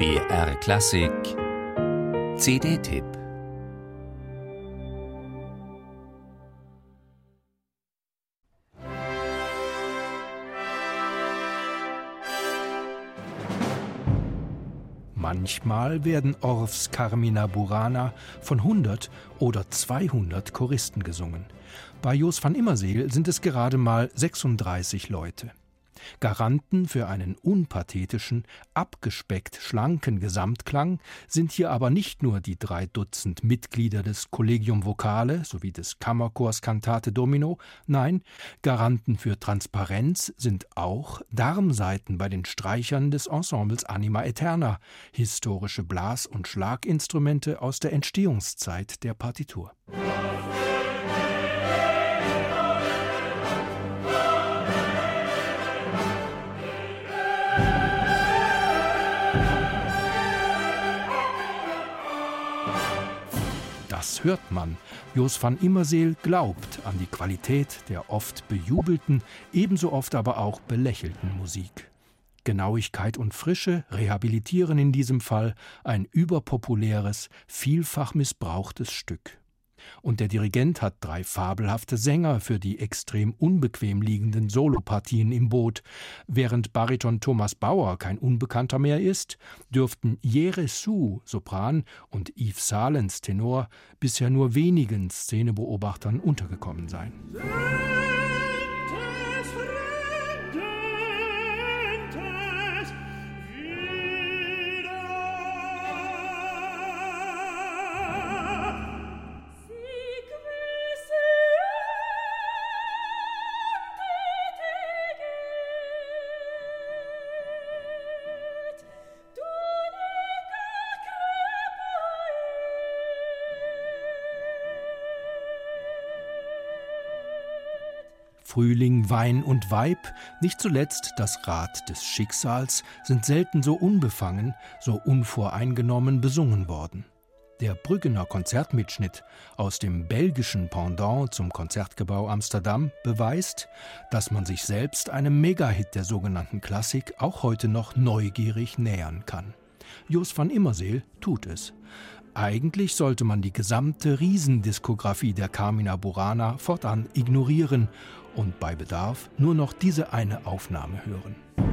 BR Klassik CD-Tipp Manchmal werden Orffs Carmina Burana von 100 oder 200 Choristen gesungen. Bei Jos van Immerseel sind es gerade mal 36 Leute. Garanten für einen unpathetischen, abgespeckt schlanken Gesamtklang sind hier aber nicht nur die drei Dutzend Mitglieder des Collegium Vocale sowie des Kammerchors Cantate Domino, nein, Garanten für Transparenz sind auch Darmseiten bei den Streichern des Ensembles Anima Eterna, historische Blas- und Schlaginstrumente aus der Entstehungszeit der Partitur. Das hört man. Jos van Immerseel glaubt an die Qualität der oft bejubelten, ebenso oft aber auch belächelten Musik. Genauigkeit und Frische rehabilitieren in diesem Fall ein überpopuläres, vielfach missbrauchtes Stück. Und der Dirigent hat drei fabelhafte Sänger für die extrem unbequem liegenden Solopartien im Boot. Während Bariton Thomas Bauer kein Unbekannter mehr ist, dürften Jere Su, Sopran, und Yves Salens, Tenor, bisher nur wenigen Szenebeobachtern untergekommen sein. Frühling, Wein und Weib, nicht zuletzt das Rad des Schicksals, sind selten so unbefangen, so unvoreingenommen besungen worden. Der Brüggener Konzertmitschnitt aus dem belgischen Pendant zum Konzertgebau Amsterdam beweist, dass man sich selbst einem Megahit der sogenannten Klassik auch heute noch neugierig nähern kann. Jos van Immerseel tut es. Eigentlich sollte man die gesamte Riesendiskografie der Carmina Burana fortan ignorieren und bei Bedarf nur noch diese eine Aufnahme hören.